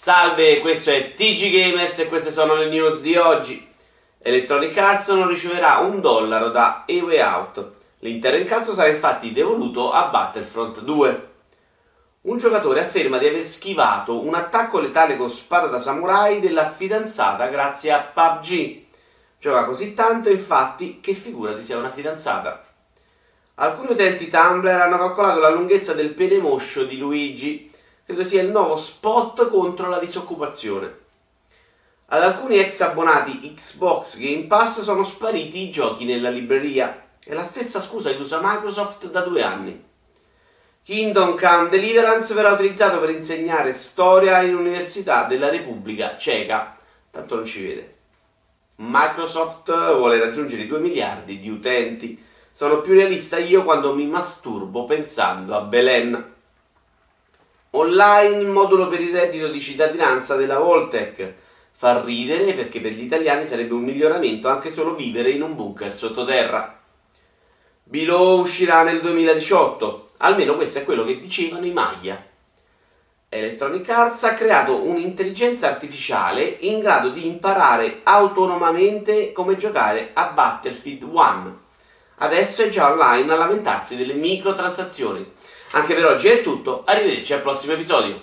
Salve, questo è TG Gamers e queste sono le news di oggi. Electronic Arts non riceverà un dollaro da A Way Out. L'intero incasso sarà infatti devoluto a Battlefront 2. Un giocatore afferma di aver schivato un attacco letale con spada da samurai della fidanzata grazie a PUBG. Gioca così tanto infatti che figura di sia una fidanzata. Alcuni utenti Tumblr hanno calcolato la lunghezza del pene moscio di Luigi, credo sia il nuovo spot contro la disoccupazione. Ad alcuni ex abbonati Xbox Game Pass sono spariti i giochi nella libreria. È la stessa scusa che usa Microsoft da due anni. Kingdom Come Deliverance verrà utilizzato per insegnare storia in Università della Repubblica Ceca. Tanto non ci vede. Microsoft vuole raggiungere i 2 miliardi di utenti sono più realista io quando mi masturbo pensando a Belen. Online modulo per il reddito di cittadinanza della Voltec fa ridere perché per gli italiani sarebbe un miglioramento anche solo vivere in un bunker sottoterra. Below uscirà nel 2018, almeno questo è quello che dicevano i Maya. Electronic Arts ha creato un'intelligenza artificiale in grado di imparare autonomamente come giocare a Battlefield 1 Adesso è già online a lamentarsi delle microtransazioni. Anche per oggi è tutto, arrivederci al prossimo episodio.